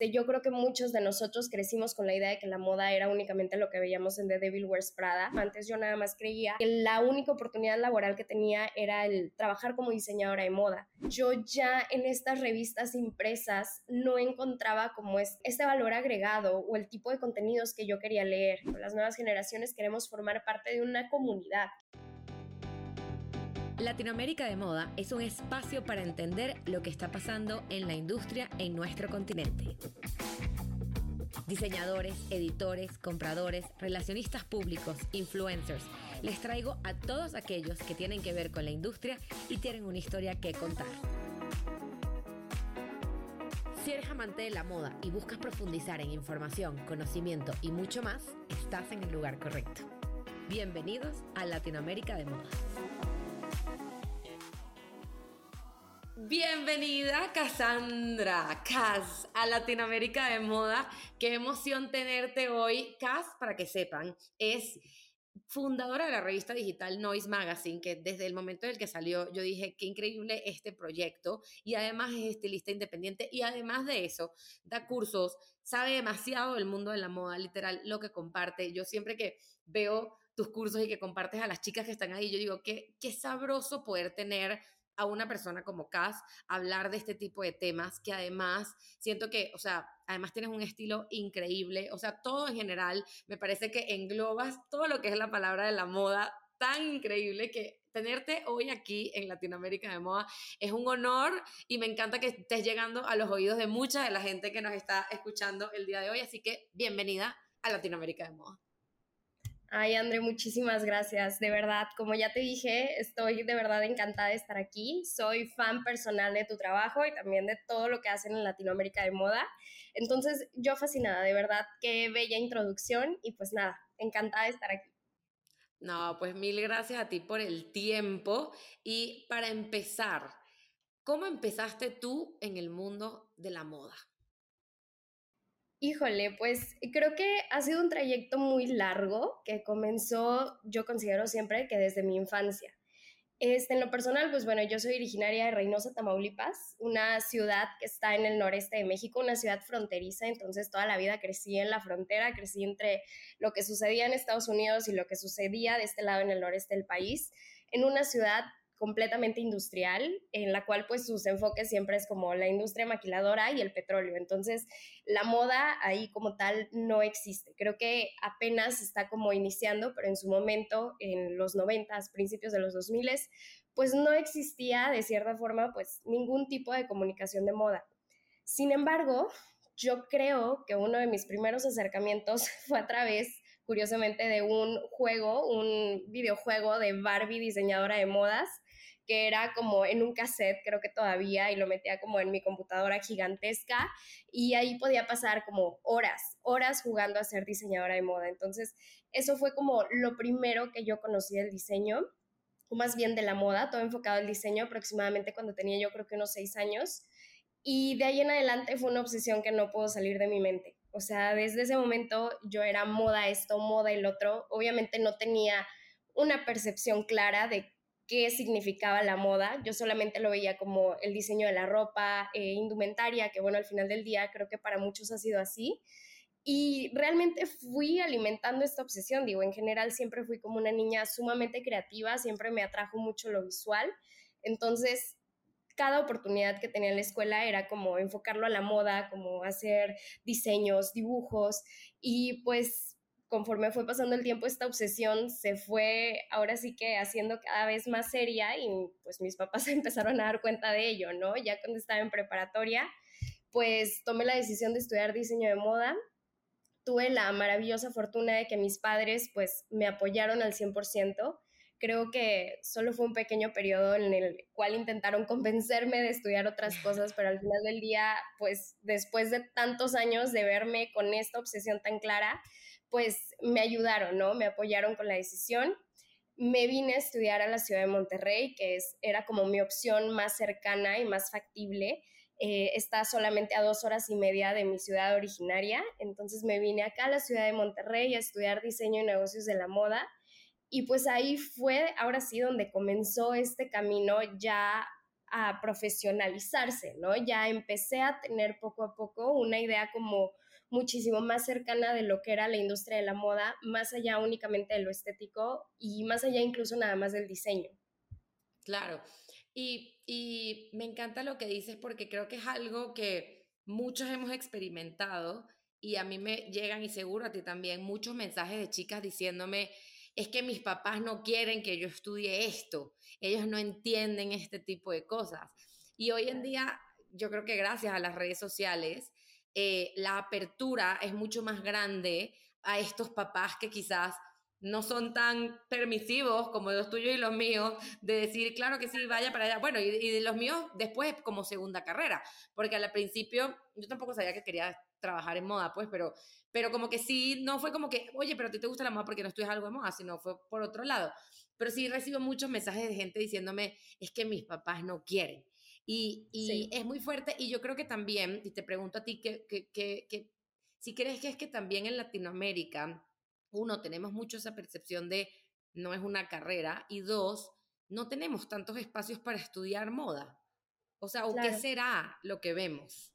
yo creo que muchos de nosotros crecimos con la idea de que la moda era únicamente lo que veíamos en The Devil Wears Prada. Antes yo nada más creía que la única oportunidad laboral que tenía era el trabajar como diseñadora de moda. Yo ya en estas revistas impresas no encontraba como este valor agregado o el tipo de contenidos que yo quería leer. Las nuevas generaciones queremos formar parte de una comunidad. Latinoamérica de Moda es un espacio para entender lo que está pasando en la industria en nuestro continente. Diseñadores, editores, compradores, relacionistas públicos, influencers, les traigo a todos aquellos que tienen que ver con la industria y tienen una historia que contar. Si eres amante de la moda y buscas profundizar en información, conocimiento y mucho más, estás en el lugar correcto. Bienvenidos a Latinoamérica de Moda. Bienvenida Cassandra, Cas, a Latinoamérica de Moda. Qué emoción tenerte hoy. Cas, para que sepan, es fundadora de la revista digital Noise Magazine, que desde el momento en que salió yo dije, qué increíble este proyecto, y además es estilista independiente, y además de eso, da cursos, sabe demasiado del mundo de la moda, literal, lo que comparte. Yo siempre que veo tus cursos y que compartes a las chicas que están ahí, yo digo, qué, qué sabroso poder tener a una persona como Cass hablar de este tipo de temas que además siento que, o sea, además tienes un estilo increíble, o sea, todo en general me parece que englobas todo lo que es la palabra de la moda tan increíble que tenerte hoy aquí en Latinoamérica de Moda es un honor y me encanta que estés llegando a los oídos de mucha de la gente que nos está escuchando el día de hoy, así que bienvenida a Latinoamérica de Moda. Ay, André, muchísimas gracias. De verdad, como ya te dije, estoy de verdad encantada de estar aquí. Soy fan personal de tu trabajo y también de todo lo que hacen en Latinoamérica de moda. Entonces, yo fascinada, de verdad, qué bella introducción y pues nada, encantada de estar aquí. No, pues mil gracias a ti por el tiempo. Y para empezar, ¿cómo empezaste tú en el mundo de la moda? Híjole, pues creo que ha sido un trayecto muy largo que comenzó, yo considero siempre que desde mi infancia. Este, en lo personal, pues bueno, yo soy originaria de Reynosa, Tamaulipas, una ciudad que está en el noreste de México, una ciudad fronteriza, entonces toda la vida crecí en la frontera, crecí entre lo que sucedía en Estados Unidos y lo que sucedía de este lado en el noreste del país, en una ciudad completamente industrial, en la cual pues sus enfoques siempre es como la industria maquiladora y el petróleo. Entonces, la moda ahí como tal no existe. Creo que apenas está como iniciando, pero en su momento, en los 90, principios de los 2000, pues no existía de cierta forma pues ningún tipo de comunicación de moda. Sin embargo, yo creo que uno de mis primeros acercamientos fue a través curiosamente de un juego, un videojuego de Barbie diseñadora de modas, que era como en un cassette, creo que todavía, y lo metía como en mi computadora gigantesca, y ahí podía pasar como horas, horas jugando a ser diseñadora de moda. Entonces, eso fue como lo primero que yo conocí del diseño, o más bien de la moda, todo enfocado al diseño aproximadamente cuando tenía yo creo que unos seis años. Y de ahí en adelante fue una obsesión que no puedo salir de mi mente. O sea, desde ese momento yo era moda esto, moda el otro. Obviamente no tenía una percepción clara de qué significaba la moda. Yo solamente lo veía como el diseño de la ropa, eh, indumentaria, que bueno, al final del día creo que para muchos ha sido así. Y realmente fui alimentando esta obsesión, digo, en general siempre fui como una niña sumamente creativa, siempre me atrajo mucho lo visual. Entonces, cada oportunidad que tenía en la escuela era como enfocarlo a la moda, como hacer diseños, dibujos y pues conforme fue pasando el tiempo esta obsesión se fue ahora sí que haciendo cada vez más seria y pues mis papás empezaron a dar cuenta de ello, ¿no? Ya cuando estaba en preparatoria, pues tomé la decisión de estudiar diseño de moda. Tuve la maravillosa fortuna de que mis padres pues me apoyaron al 100% creo que solo fue un pequeño periodo en el cual intentaron convencerme de estudiar otras cosas, pero al final del día, pues después de tantos años de verme con esta obsesión tan clara, pues me ayudaron, ¿no? Me apoyaron con la decisión. Me vine a estudiar a la ciudad de Monterrey, que es, era como mi opción más cercana y más factible. Eh, está solamente a dos horas y media de mi ciudad originaria, entonces me vine acá a la ciudad de Monterrey a estudiar diseño y negocios de la moda y pues ahí fue, ahora sí, donde comenzó este camino ya a profesionalizarse, ¿no? Ya empecé a tener poco a poco una idea como muchísimo más cercana de lo que era la industria de la moda, más allá únicamente de lo estético y más allá incluso nada más del diseño. Claro, y, y me encanta lo que dices porque creo que es algo que muchos hemos experimentado y a mí me llegan y seguro a ti también muchos mensajes de chicas diciéndome, es que mis papás no quieren que yo estudie esto, ellos no entienden este tipo de cosas. Y hoy en día, yo creo que gracias a las redes sociales, eh, la apertura es mucho más grande a estos papás que quizás no son tan permisivos como los tuyos y los míos de decir, claro que sí, vaya para allá. Bueno, y, los míos después como segunda carrera, porque al principio yo tampoco sabía que quería trabajar en moda, pues, pero, pero como que sí, no fue como que, oye, pero a ti te gusta la moda porque no estudias algo de moda, sino fue por otro lado. Pero sí recibo muchos mensajes de gente diciéndome, es que mis papás no quieren. Y, y es muy fuerte y yo creo que también, y te pregunto a ti, que, que, que, que si crees que es que también en Latinoamérica, uno, tenemos mucho esa percepción de no es una carrera y dos, no tenemos tantos espacios para estudiar moda. O sea, ¿o qué será lo que vemos?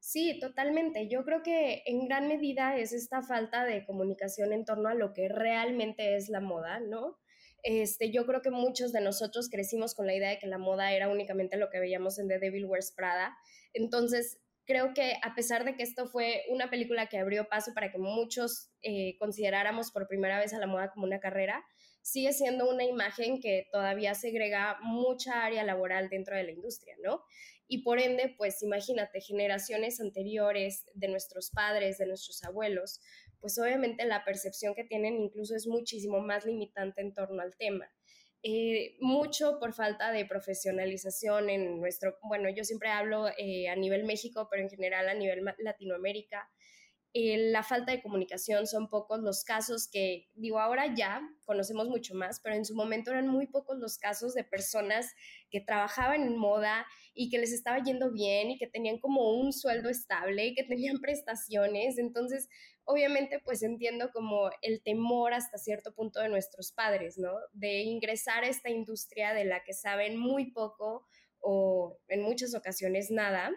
Sí, totalmente. Yo creo que en gran medida es esta falta de comunicación en torno a lo que realmente es la moda, ¿no? Este, yo creo que muchos de nosotros crecimos con la idea de que la moda era únicamente lo que veíamos en The Devil Wears Prada. Entonces, creo que a pesar de que esto fue una película que abrió paso para que muchos eh, consideráramos por primera vez a la moda como una carrera, sigue siendo una imagen que todavía segrega mucha área laboral dentro de la industria, ¿no? Y por ende, pues imagínate, generaciones anteriores de nuestros padres, de nuestros abuelos, pues obviamente la percepción que tienen incluso es muchísimo más limitante en torno al tema. Eh, mucho por falta de profesionalización en nuestro, bueno, yo siempre hablo eh, a nivel México, pero en general a nivel Latinoamérica, eh, la falta de comunicación son pocos los casos que, digo, ahora ya conocemos mucho más, pero en su momento eran muy pocos los casos de personas que trabajaban en moda y que les estaba yendo bien y que tenían como un sueldo estable y que tenían prestaciones. Entonces, obviamente, pues entiendo como el temor hasta cierto punto de nuestros padres, ¿no? De ingresar a esta industria de la que saben muy poco o en muchas ocasiones nada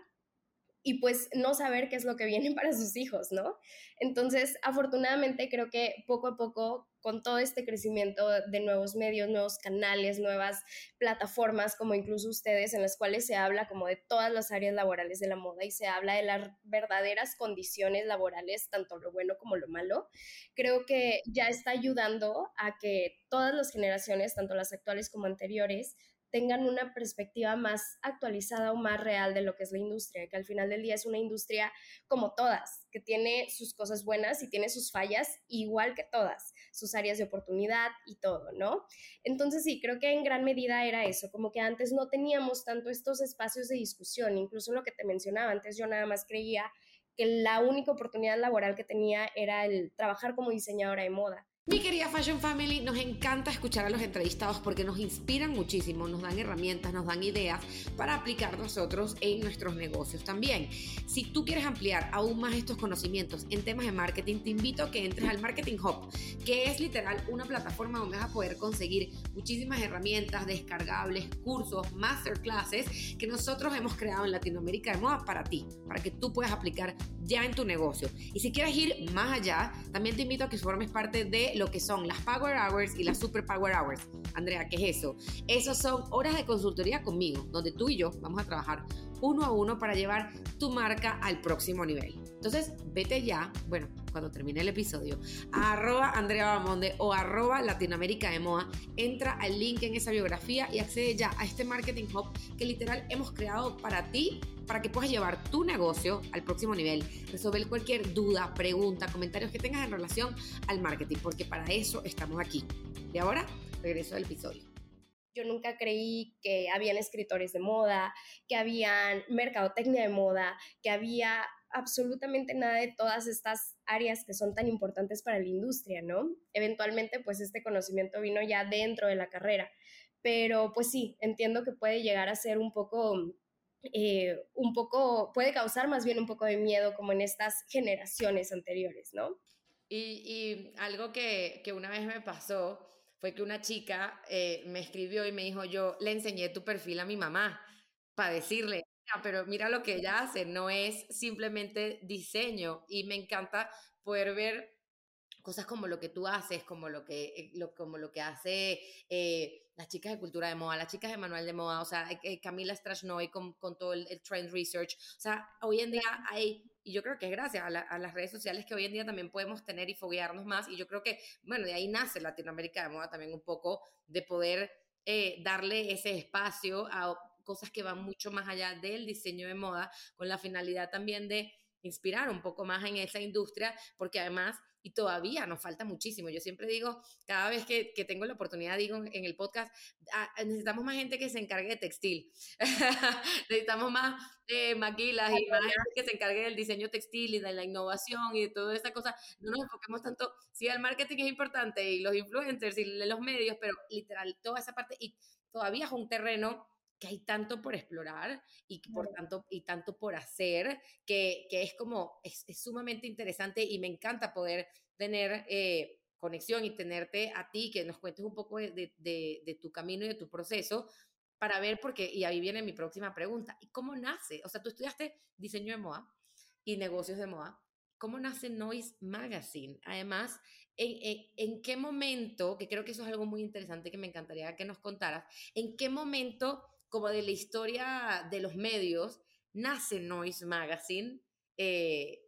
y pues no saber qué es lo que viene para sus hijos, ¿no? Entonces, afortunadamente creo que poco a poco, con todo este crecimiento de nuevos medios, nuevos canales, nuevas plataformas, como incluso ustedes, en las cuales se habla como de todas las áreas laborales de la moda y se habla de las verdaderas condiciones laborales, tanto lo bueno como lo malo, creo que ya está ayudando a que todas las generaciones, tanto las actuales como anteriores, tengan una perspectiva más actualizada o más real de lo que es la industria, que al final del día es una industria como todas, que tiene sus cosas buenas y tiene sus fallas igual que todas, sus áreas de oportunidad y todo, ¿no? Entonces sí, creo que en gran medida era eso, como que antes no teníamos tanto estos espacios de discusión, incluso lo que te mencionaba, antes yo nada más creía que la única oportunidad laboral que tenía era el trabajar como diseñadora de moda mi querida Fashion Family, nos encanta escuchar a los entrevistados porque nos inspiran muchísimo, nos dan herramientas, nos dan ideas para aplicar nosotros en nuestros negocios también. Si tú quieres ampliar aún más estos conocimientos en temas de marketing, te invito a que entres al Marketing Hub, que es literal una plataforma donde vas a poder conseguir muchísimas herramientas descargables, cursos, masterclasses que nosotros hemos creado en Latinoamérica de moda para ti, para que tú puedas aplicar ya en tu negocio. Y si quieres ir más allá, también te invito a que formes parte de lo que son las Power Hours y las Super Power Hours. Andrea, ¿qué es eso? Esos son horas de consultoría conmigo, donde tú y yo vamos a trabajar uno a uno para llevar tu marca al próximo nivel. Entonces, vete ya, bueno, cuando termine el episodio, a arroba Andrea Bamonde o arroba Latinoamérica de Moda, entra al link en esa biografía y accede ya a este Marketing Hub que literal hemos creado para ti, para que puedas llevar tu negocio al próximo nivel, resolver cualquier duda, pregunta, comentarios que tengas en relación al marketing, porque para eso estamos aquí. Y ahora, regreso al episodio. Yo nunca creí que habían escritores de moda, que habían mercadotecnia de moda, que había absolutamente nada de todas estas áreas que son tan importantes para la industria, ¿no? Eventualmente, pues este conocimiento vino ya dentro de la carrera, pero pues sí, entiendo que puede llegar a ser un poco, eh, un poco, puede causar más bien un poco de miedo como en estas generaciones anteriores, ¿no? Y, algo que, que una vez me pasó fue que una chica eh, me escribió y me dijo, yo le enseñé tu perfil a mi mamá para decirle, pero mira lo que ella hace, no es simplemente diseño y me encanta poder ver cosas como lo que tú haces, como lo que, eh, lo, como lo que hace eh, las chicas de cultura de moda, las chicas de manual de moda, o sea, eh, Camila Strashnoy con, con todo el, trend research. O sea, hoy en día hay, y yo creo que es gracias a, a, las redes sociales que hoy en día también podemos tener y foguearnos más, y yo creo que, bueno, de ahí nace Latinoamérica de moda también un poco, de poder darle ese espacio a cosas que van mucho más allá del diseño de moda, con la finalidad también de inspirar un poco más en esa industria, porque además y todavía nos falta muchísimo. Yo siempre digo, cada vez que, que tengo la oportunidad, digo en el podcast, ah, necesitamos más gente que se encargue de textil, necesitamos más eh, maquilas y más gente que se encargue del diseño textil y de la innovación y de toda esta cosa. No nos enfoquemos tanto, sí, el marketing es importante y los influencers y los medios, pero literal, toda esa parte, y todavía es un terreno que hay tanto por explorar y por tanto y tanto por hacer que, que es como es, sumamente interesante y me encanta poder tener eh, conexión y tenerte a ti que nos cuentes un poco de, de, de, tu camino y de tu proceso para ver porque y ahí viene mi próxima pregunta y cómo nace o sea tú estudiaste diseño de moda y negocios de moda cómo nace Noise Magazine además en, en, en qué momento que creo que eso es algo muy interesante que me encantaría que nos contaras en qué momento como de la historia de los medios, nace Noise Magazine, eh,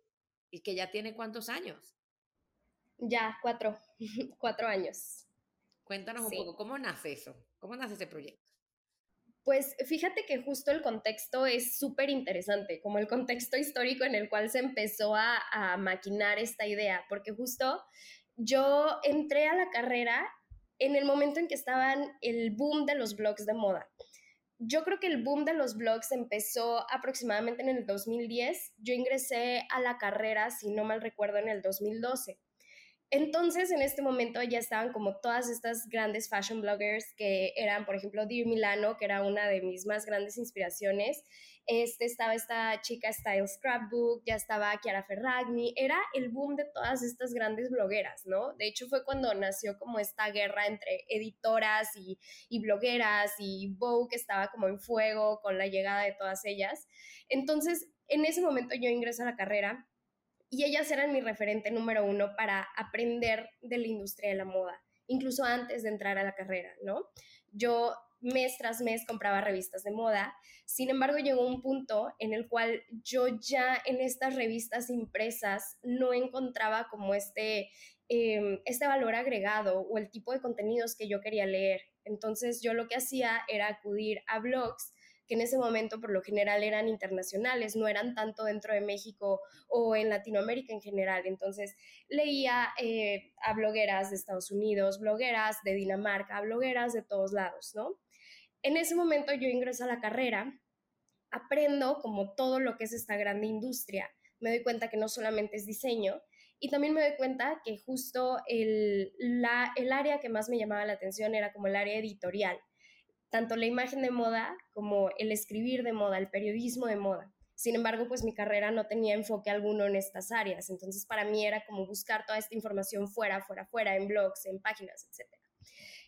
y que ya tiene cuántos años? Ya, cuatro, cuatro años. Cuéntanos un poco, ¿cómo nace eso? ¿Cómo nace ese proyecto? Pues fíjate que justo el contexto es súper interesante, como el contexto histórico en el cual se empezó a, a, maquinar esta idea, porque justo yo entré a la carrera en el momento en que estaban el boom de los blogs de moda yo creo que el boom de los blogs empezó aproximadamente en el 2010. Yo ingresé a la carrera, si no mal recuerdo, en el 2012. Entonces, en este momento ya estaban como todas estas grandes fashion bloggers que eran, por ejemplo, Dear Milano, que era una de mis más grandes inspiraciones, este, estaba esta chica Style Scrapbook, ya estaba Chiara Ferragni, era el boom de todas estas grandes blogueras, ¿no? De hecho fue cuando nació como esta guerra entre editoras y, y blogueras y Vogue estaba como en fuego con la llegada de todas ellas. Entonces, en ese momento yo ingreso a la carrera y ellas eran mi referente número uno para aprender de la industria de la moda, incluso antes de entrar a la carrera, ¿no? Yo mes tras mes compraba revistas de moda. Sin embargo, llegó un punto en el cual yo ya en estas revistas impresas no encontraba como este, em, este valor agregado o el tipo de contenidos que yo quería leer. Entonces yo lo que hacía era acudir a blogs en ese momento por lo general eran internacionales, no eran tanto dentro de México o en Latinoamérica en general. Entonces leía eh, a blogueras de Estados Unidos, blogueras de Dinamarca, blogueras de todos lados, ¿no? En ese momento yo ingreso a la carrera, aprendo como todo lo que es esta grande industria, me doy cuenta que no solamente es diseño, y también me doy cuenta que justo el, el área que más me llamaba la atención era como el área editorial, tanto la imagen de moda como el escribir de moda, el periodismo de moda. Sin embargo, pues mi carrera no tenía enfoque alguno en estas áreas, entonces para mí era como buscar toda esta información fuera, fuera, fuera, en blogs, en páginas, etc.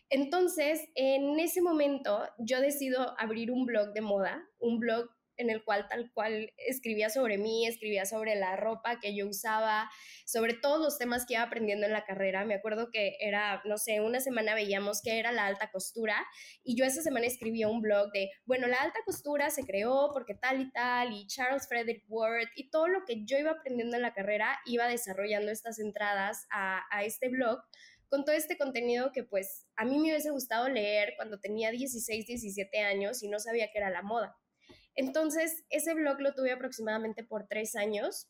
Entonces, en ese momento, yo decido abrir un blog de moda, un blog en el cual tal cual escribía sobre mí, escribía sobre la ropa que yo usaba, sobre todos los temas que iba aprendiendo en la carrera. Me acuerdo que era, no sé, una semana veíamos que era la alta costura y yo esa semana escribía un blog de, bueno, la alta costura se creó porque tal y tal y Charles Frederick Ward y todo lo que yo iba aprendiendo en la carrera iba desarrollando estas entradas a, a este blog con todo este contenido que pues a mí me hubiese gustado leer cuando tenía 16, 17 años y no sabía qué era la moda. Entonces, ese blog lo tuve aproximadamente por tres años.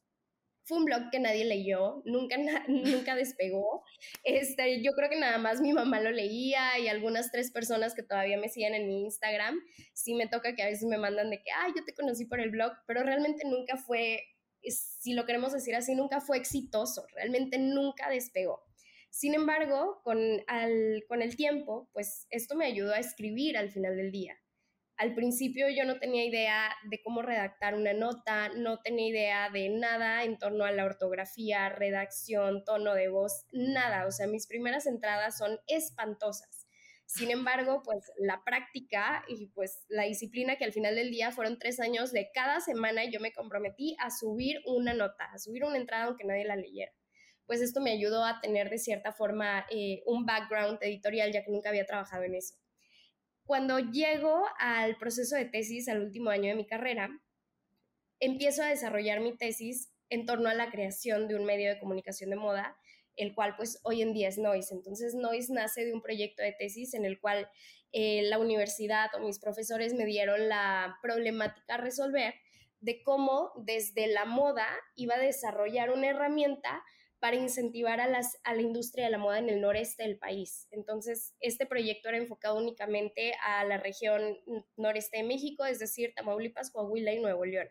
Fue un blog que nadie leyó, nunca, nunca despegó. Este, yo creo que nada más mi mamá lo leía y algunas tres personas que todavía me siguen en mi Instagram. Sí me toca que a veces me mandan de que, ay, yo te conocí por el blog, pero realmente nunca fue, si lo queremos decir así, nunca fue exitoso, realmente nunca despegó. Sin embargo, con, con el tiempo, pues esto me ayudó a escribir al final del día. Al principio yo no tenía idea de cómo redactar una nota, no tenía idea de nada en torno a la ortografía, redacción, tono de voz, nada. O sea, mis primeras entradas son espantosas. Sin embargo, pues la práctica y pues la disciplina que al final del día fueron tres años de cada semana yo me comprometí a subir una nota, a subir una entrada aunque nadie la leyera. Pues esto me ayudó a tener de cierta forma eh, un background editorial ya que nunca había trabajado en eso. Cuando llego al proceso de tesis al último año de mi carrera, empiezo a desarrollar mi tesis en torno a la creación de un medio de comunicación de moda, el cual pues hoy en día es Noise. Entonces Noise nace de un proyecto de tesis en el cual eh, la universidad o mis profesores me dieron la problemática a resolver de cómo desde la moda iba a desarrollar una herramienta para incentivar a, la industria de la moda en el noreste del país. Entonces, este proyecto era enfocado únicamente a la región noreste de México, es decir, Tamaulipas, Coahuila y Nuevo León.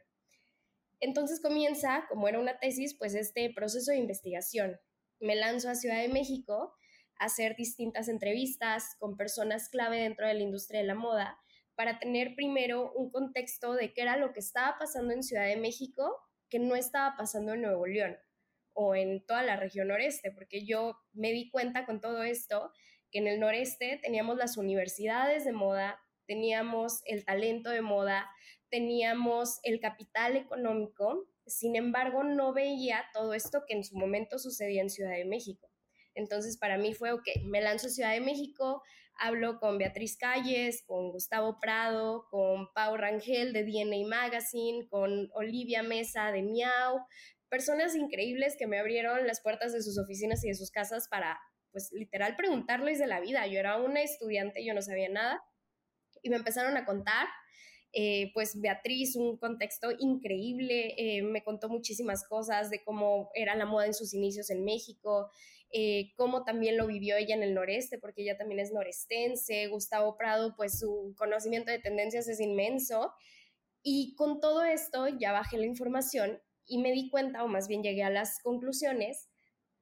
Entonces comienza, como era una tesis, pues este proceso de investigación. Me lanzo a Ciudad de México a hacer distintas entrevistas con personas clave dentro de la industria de la moda para tener primero un contexto de qué era lo que estaba pasando en Ciudad de México que no estaba pasando en Nuevo León o en toda la región noreste, porque yo me di cuenta con todo esto que en el noreste teníamos las universidades de moda, teníamos el talento de moda, teníamos el capital económico, sin embargo no veía todo esto que en su momento sucedía en Ciudad de México. Entonces para mí fue, ok, me lanzo a Ciudad de México, hablo con Beatriz Calles, con Gustavo Prado, con Pau Rangel de DNA Magazine, con Olivia Mesa de Miau, personas increíbles que me abrieron las puertas de sus oficinas y de sus casas para, pues, literal preguntarles de la vida. Yo era una estudiante, yo no sabía nada, y me empezaron a contar. Eh, pues Beatriz, un contexto increíble, eh, me contó muchísimas cosas de cómo era la moda en sus inicios en México, eh, cómo también lo vivió ella en el noreste, porque ella también es norestense, Gustavo Prado, pues su conocimiento de tendencias es inmenso. Y con todo esto ya bajé la información y me di cuenta, o más bien llegué a las conclusiones,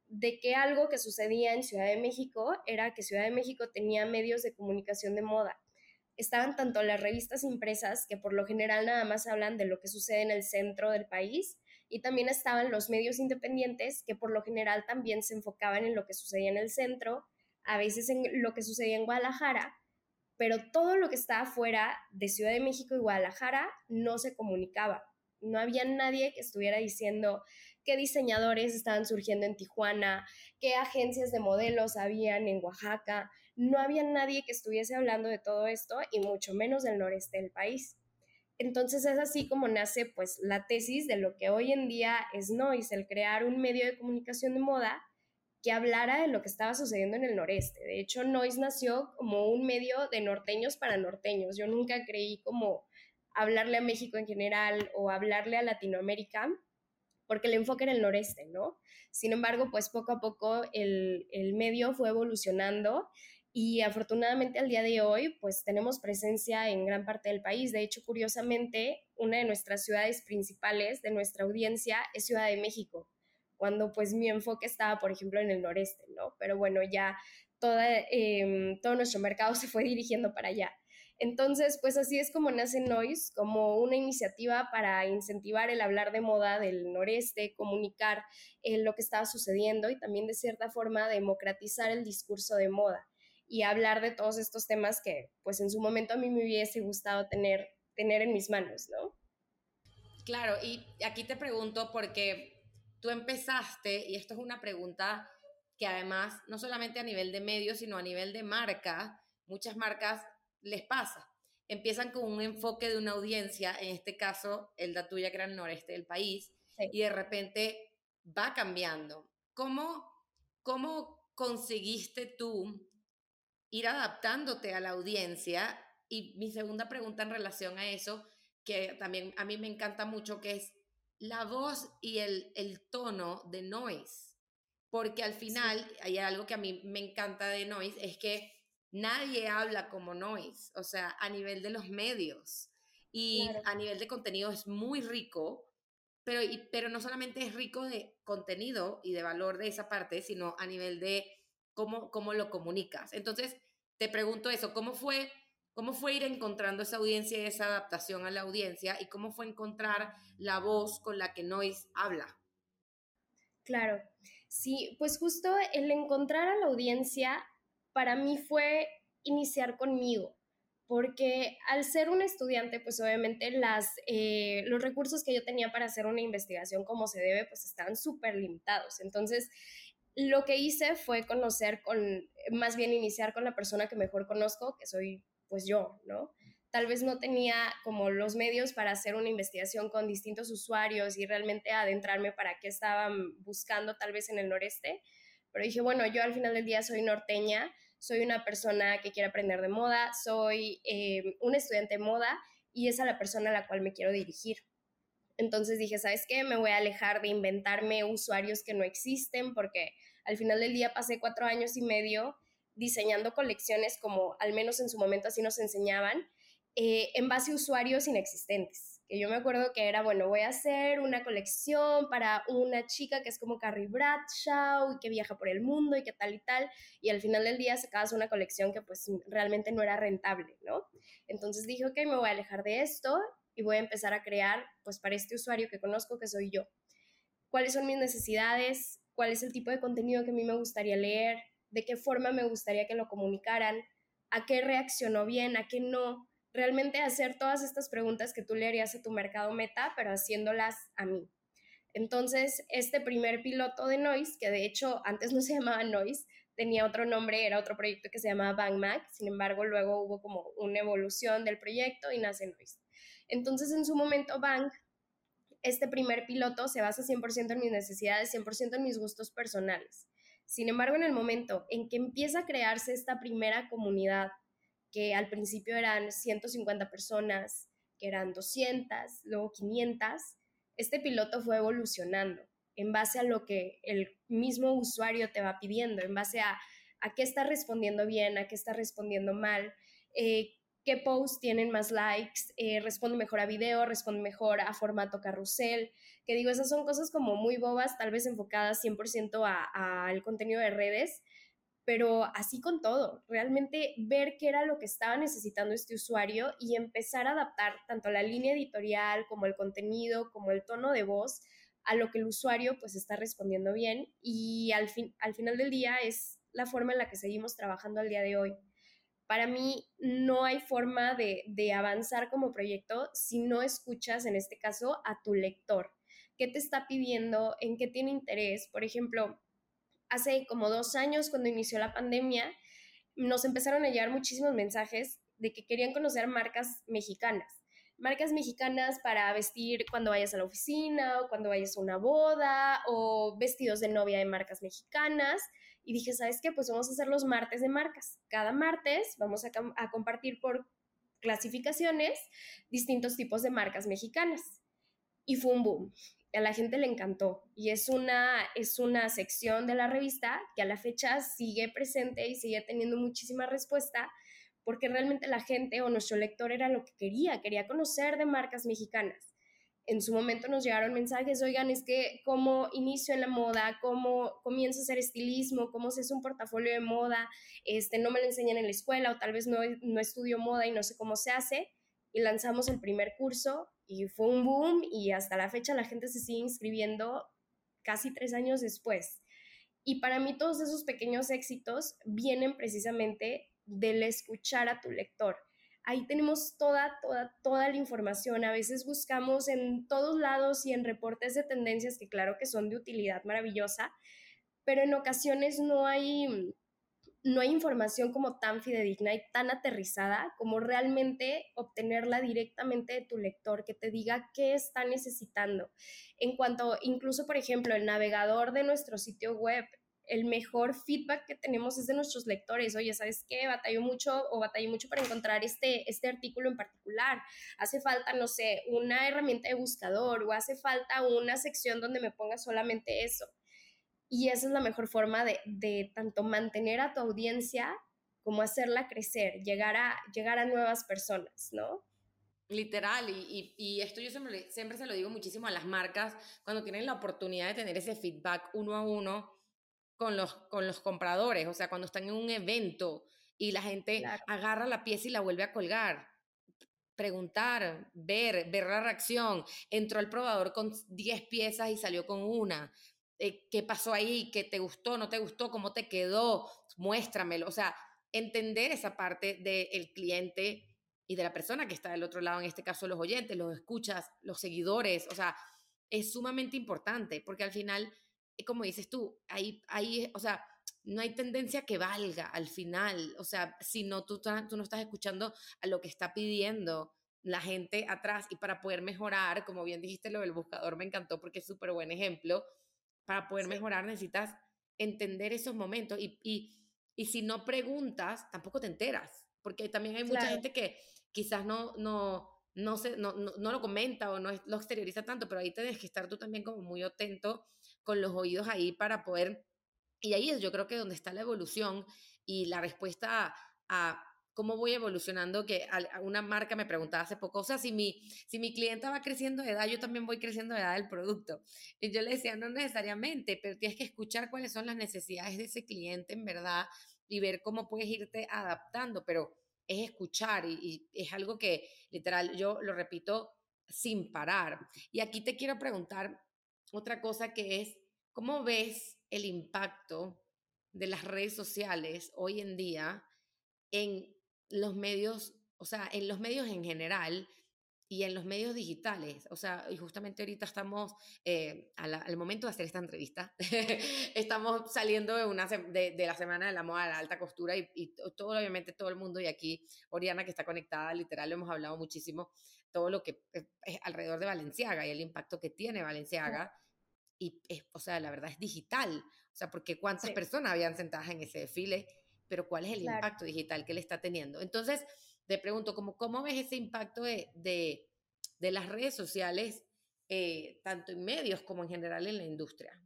de que algo que sucedía en Ciudad de México era que Ciudad de México tenía medios de comunicación de moda. Estaban tanto las revistas impresas, que por lo general nada más hablan de lo que sucede en el centro del país, y también estaban los medios independientes, que por lo general también se enfocaban en lo que sucedía en el centro, a veces en lo que sucedía en Guadalajara, pero todo lo que estaba fuera de Ciudad de México y Guadalajara no se comunicaba no había nadie que estuviera diciendo qué diseñadores estaban surgiendo en Tijuana, qué agencias de modelos habían en Oaxaca. No había nadie que estuviese hablando de todo esto y mucho menos del noreste del país. Entonces es así como nace pues la tesis de lo que hoy en día es Noise, el crear un medio de comunicación de moda que hablara de lo que estaba sucediendo en el noreste. De hecho, Noise nació como un medio de norteños para norteños. Yo nunca creí como hablarle a México en general o hablarle a Latinoamérica, porque el enfoque era el noreste, ¿no? Sin embargo, pues poco a poco el, el medio fue evolucionando y afortunadamente al día de hoy pues tenemos presencia en gran parte del país. De hecho, curiosamente, una de nuestras ciudades principales de nuestra audiencia es Ciudad de México, cuando pues mi enfoque estaba, por ejemplo, en el noreste, ¿no? Pero bueno, ya toda, em, todo nuestro mercado se fue dirigiendo para allá. Entonces, pues así es como nace Noise, como una iniciativa para incentivar el hablar de moda del noreste, comunicar eh, lo que estaba sucediendo y también de cierta forma democratizar el discurso de moda y hablar de todos estos temas que pues en su momento a mí me hubiese gustado tener, tener en mis manos, ¿no? Claro, y aquí te pregunto porque tú empezaste, y esto es una pregunta que además no solamente a nivel de medios, sino a nivel de marca, muchas marcas les pasa. Empiezan con un enfoque de una audiencia, en este caso el da tuya el noreste del país, y de repente va cambiando. ¿Cómo, ¿Cómo conseguiste tú ir adaptándote a la audiencia? Y mi segunda pregunta en relación a eso, que también a mí me encanta mucho, que es la voz y el, el tono de Noise. Porque al final, hay algo que a mí me encanta de Noise, es que nadie habla como Noise, o sea, a nivel de los medios y a nivel de contenido es muy rico, pero, pero no solamente es rico de contenido y de valor de esa parte, sino a nivel de cómo, cómo lo comunicas. Entonces, te pregunto eso, ¿cómo fue ¿Cómo fue ir encontrando esa audiencia y esa adaptación a la audiencia? ¿Y cómo fue encontrar la voz con la que Noise habla? Claro, sí, pues justo el encontrar a la audiencia para mí fue iniciar conmigo, porque al ser un estudiante, pues obviamente las, eh, los recursos que yo tenía para hacer una investigación como se debe, pues estaban súper limitados. Entonces, lo que hice fue conocer con, más bien iniciar con la persona que mejor conozco, que soy pues yo, ¿no? Tal vez no tenía como los medios para hacer una investigación con distintos usuarios y realmente adentrarme para qué estaban buscando tal vez en el noreste, pero dije, bueno, yo al final del día soy norteña, soy una persona que quiere aprender de moda, soy eh, un estudiante de moda y es la persona a la cual me quiero dirigir. Entonces dije, ¿sabes qué? Me voy a alejar de inventarme usuarios que no existen porque al final del día pasé cuatro años y medio diseñando colecciones como al menos en su momento así nos enseñaban, eh, en base a usuarios inexistentes que yo me acuerdo que era, bueno, voy a hacer una colección para una chica que es como Carrie Bradshaw y que viaja por el mundo y que tal y tal, y al final del día sacabas una colección que pues realmente no era rentable, ¿no? Entonces dije, ok, me voy a alejar de esto y voy a empezar a crear pues para este usuario que conozco que soy yo. ¿Cuáles son mis necesidades? ¿Cuál es el tipo de contenido que a mí me gustaría leer? ¿De qué forma me gustaría que lo comunicaran? ¿A qué reaccionó bien? ¿A qué no? Realmente hacer todas estas preguntas que tú le harías a tu mercado meta, pero haciéndolas a mí. Entonces, este primer piloto de Noise, que de hecho antes no se llamaba Noise, tenía otro nombre, era otro proyecto que se llamaba Bang Mac, sin embargo, luego hubo como una evolución del proyecto y nace Noise. Entonces, en su momento, Bang, este primer piloto se basa 100% en mis necesidades, 100% en mis gustos personales. Sin embargo, en el momento en que empieza a crearse esta primera comunidad que al principio eran 150 personas, que eran 200, luego 500, este piloto fue evolucionando en base a lo que el mismo usuario te va pidiendo, en base a, a qué está respondiendo bien, a qué está respondiendo mal, eh, qué posts tienen más likes, eh, responde mejor a video, responde mejor a formato carrusel, que digo, esas son cosas como muy bobas, tal vez enfocadas 100% al contenido de redes, pero así con todo, realmente ver qué era lo que estaba necesitando este usuario y empezar a adaptar tanto la línea editorial como el contenido, como el tono de voz a lo que el usuario pues está respondiendo bien y al, fin, al final del día es la forma en la que seguimos trabajando al día de hoy. Para mí no hay forma de, de avanzar como proyecto si no escuchas en este caso a tu lector. ¿Qué te está pidiendo? ¿En qué tiene interés? Por ejemplo, hace como dos años, cuando inició la pandemia, nos empezaron a llegar muchísimos mensajes de que querían conocer marcas mexicanas. Marcas mexicanas para vestir cuando vayas a la oficina o cuando vayas a una boda o vestidos de novia de marcas mexicanas. Y dije, ¿sabes qué? Pues vamos a hacer los martes de marcas. Cada martes vamos a, a compartir por clasificaciones distintos tipos de marcas mexicanas. Y fue un boom a la gente le encantó y es una, es una sección de la revista que a la fecha sigue presente y sigue teniendo muchísima respuesta porque realmente la gente o nuestro lector era lo que quería, quería conocer de marcas mexicanas. En su momento nos llegaron mensajes, oigan, es que cómo inicio en la moda, cómo comienzo a hacer estilismo, cómo se hace un portafolio de moda, este, no me lo enseñan en la escuela o tal vez no, no estudio moda y no sé cómo se hace. Y lanzamos el primer curso y fue un boom y hasta la fecha la gente se sigue inscribiendo casi tres años después. Y para mí todos esos pequeños éxitos vienen precisamente del escuchar a tu lector. Ahí tenemos toda, toda, toda la información. A veces buscamos en todos lados y en reportes de tendencias que claro que son de utilidad maravillosa, pero en ocasiones no hay no hay información como tan fidedigna y tan aterrizada como realmente obtenerla directamente de tu lector, que te diga qué está necesitando. En cuanto, incluso, por ejemplo, el navegador de nuestro sitio web, el mejor feedback que tenemos es de nuestros lectores. Oye, ¿sabes qué? Batalló mucho o batallé mucho para encontrar este, este artículo en particular. Hace falta, no sé, una herramienta de buscador o hace falta una sección donde me ponga solamente eso y esa es la mejor forma de, tanto mantener a tu audiencia como hacerla crecer, llegar a, llegar a nuevas personas, ¿no? Literal, y, esto yo siempre, siempre se lo digo muchísimo a las marcas cuando tienen la oportunidad de tener ese feedback uno a uno con los, con los compradores, o sea, cuando están en un evento y la gente agarra la pieza y la vuelve a colgar. Preguntar, ver, ver la reacción. Entró al probador con 10 piezas y salió con una. Eh, ¿Qué pasó ahí? ¿Qué te gustó? ¿No te gustó? ¿Cómo te quedó? Muéstramelo. O sea, entender esa parte del cliente y de la persona que está del otro lado, en este caso los oyentes, los escuchas, los seguidores. O sea, es sumamente importante porque al final, eh, como dices tú, ahí, ahí, o sea, no hay tendencia que valga al final. O sea, si no, tú, tú no estás escuchando a lo que está pidiendo la gente atrás y para poder mejorar, como bien dijiste lo del buscador, me encantó porque es súper buen ejemplo, para poder mejorar necesitas entender esos momentos y, y, y, si no preguntas, tampoco te enteras, porque también hay mucha gente que quizás no, no, no, se, no, no, no, lo comenta o no lo exterioriza tanto, pero ahí tienes que estar tú también como muy atento con los oídos ahí para poder y ahí es yo creo que donde está la evolución y la respuesta a, cómo voy evolucionando, que una marca me preguntaba hace poco, o sea, si mi, si mi clienta va creciendo de edad, yo también voy creciendo de edad del producto. Y yo le decía, no necesariamente, pero tienes que escuchar cuáles son las necesidades de ese cliente en verdad y ver cómo puedes irte adaptando, pero es escuchar y, y es algo que literal yo lo repito sin parar. Y aquí te quiero preguntar otra cosa que es, ¿cómo ves el impacto de las redes sociales hoy en día en los medios, o sea, en los medios en general y en los medios digitales. O sea, y justamente ahorita estamos, eh, al momento de hacer esta entrevista, estamos saliendo de, una, de, la Semana de la Moda de la Alta Costura y, todo, obviamente, todo el mundo y aquí, Oriana, que está conectada, literal, lo hemos hablado muchísimo, todo lo que es alrededor de Valenciaga y el impacto que tiene Valenciaga y, o sea, la verdad es digital, o sea, porque cuántas personas habían sentadas en ese desfile, pero cuál es el impacto digital que le está teniendo. Entonces, te pregunto, ¿cómo, cómo ves ese impacto de, de, de las redes sociales, eh, tanto en medios como en general en la industria?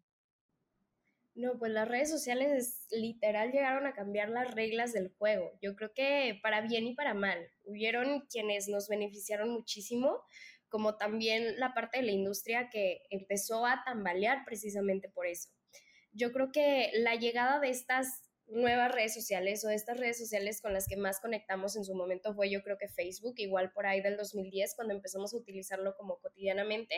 No, pues las redes sociales literal llegaron a cambiar las reglas del juego. Yo creo que para bien y para mal. Hubieron quienes nos beneficiaron muchísimo, como también la parte de la industria que empezó a tambalear precisamente por eso. Yo creo que la llegada de estas nuevas redes sociales o estas redes sociales con las que más conectamos en su momento fue yo creo que Facebook, igual por ahí del 2010 cuando empezamos a utilizarlo como cotidianamente,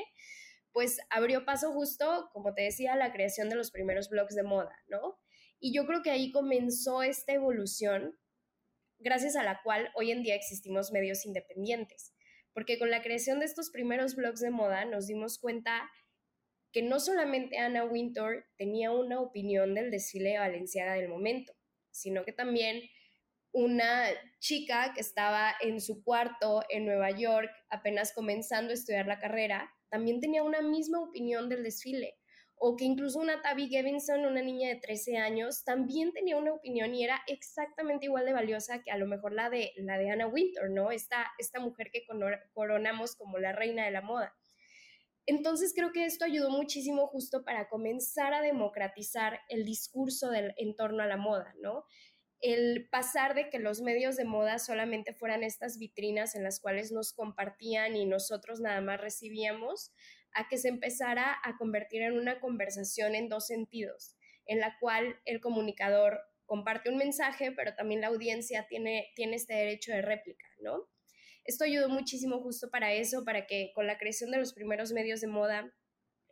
pues abrió paso justo, como te decía, la creación de los primeros blogs de moda, ¿no? Y yo creo que ahí comenzó esta evolución gracias a la cual hoy en día existimos medios independientes porque con la creación de estos primeros blogs de moda nos dimos cuenta que no solamente Anna Wintour tenía una opinión del desfile de Valenciaga del momento, sino que también una chica que estaba en su cuarto en Nueva York, apenas comenzando a estudiar la carrera, también tenía una misma opinión del desfile o que incluso una Tabby Gevinson, una niña de 13 años, también tenía una opinión y era exactamente igual de valiosa que a lo mejor la de, la de Anna Winter, ¿no? Esta, esta mujer que coronamos como la reina de la moda. Entonces creo que esto ayudó muchísimo justo para comenzar a democratizar el discurso en torno a la moda, ¿no? El pasar de que los medios de moda solamente fueran estas vitrinas en las cuales nos compartían y nosotros nada más recibíamos, a que se empezara a convertir en una conversación en dos sentidos, en la cual el comunicador comparte un mensaje, pero también la audiencia tiene, tiene este derecho de réplica, ¿no? Esto ayudó muchísimo justo para eso, para que con la creación de los primeros medios de moda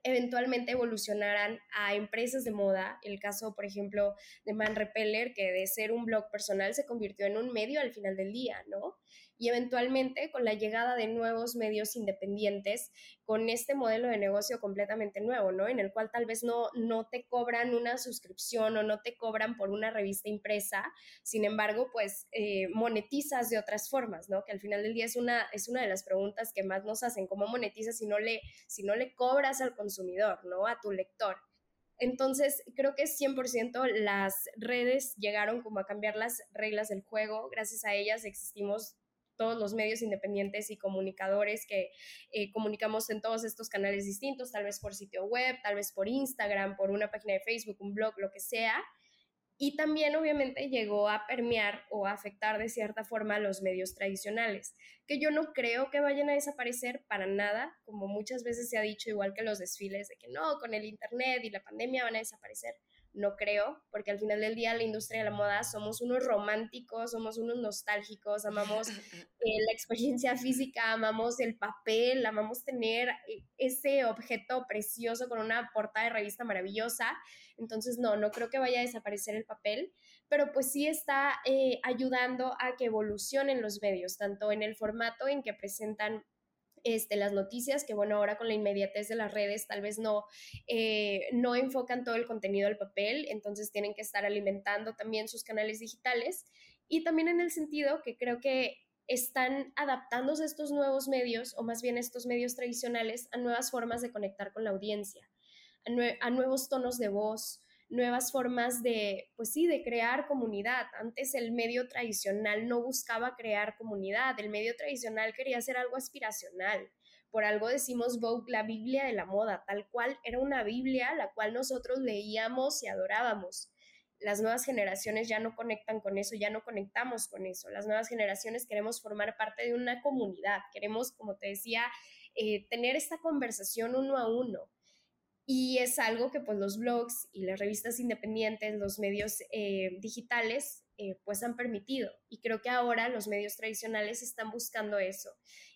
eventualmente evolucionaran a empresas de moda. El caso, por ejemplo, de Man Repeller, que de ser un blog personal se convirtió en un medio al final del día, ¿no? Y eventualmente con la llegada de nuevos medios independientes, con este modelo de negocio completamente nuevo, ¿no? En el cual tal vez no, no te cobran una suscripción o no te cobran por una revista impresa, sin embargo, pues eh, monetizas de otras formas, ¿no? Que al final del día es una, es una de las preguntas que más nos hacen, ¿cómo monetizas si no le, si no le cobras al consumidor, ¿no? A tu lector. Entonces, creo que 100% las redes llegaron como a cambiar las reglas del juego. Gracias a ellas existimos todos los medios independientes y comunicadores que eh, comunicamos en todos estos canales distintos, tal vez por sitio web, tal vez por Instagram, por una página de Facebook, un blog, lo que sea. Y también obviamente llegó a permear o afectar de cierta forma a los medios tradicionales, que yo no creo que vayan a desaparecer para nada, como muchas veces se ha dicho, igual que los desfiles, de que no, con el Internet y la pandemia van a desaparecer. No creo, porque al final del día la industria de la moda somos unos románticos, somos unos nostálgicos, amamos eh, la experiencia física, amamos el papel, amamos tener eh, ese objeto precioso con una portada de revista maravillosa. Entonces, no, no creo que vaya a desaparecer el papel, pero pues sí está eh, ayudando a que evolucionen los medios, tanto en el formato en que presentan este, las noticias, que bueno, ahora con la inmediatez de las redes tal vez no, eh, no enfocan todo el contenido al papel, entonces tienen que estar alimentando también sus canales digitales. Y también en el sentido que creo que están adaptándose estos nuevos medios, o más bien estos medios tradicionales, a nuevas formas de conectar con la audiencia, a nuevos tonos de voz, nuevas formas de, pues sí, de crear comunidad. Antes el medio tradicional no buscaba crear comunidad, el medio tradicional quería hacer algo aspiracional. Por algo decimos Vogue, la Biblia de la moda, tal cual era una Biblia la cual nosotros leíamos y adorábamos. Las nuevas generaciones ya no conectan con eso, ya no conectamos con eso. Las nuevas generaciones queremos formar parte de una comunidad, queremos, como te decía, eh, tener esta conversación uno a uno y es algo que pues los blogs y las revistas independientes, los medios eh, digitales, eh, pues han permitido. Y creo que ahora los medios tradicionales están buscando eso.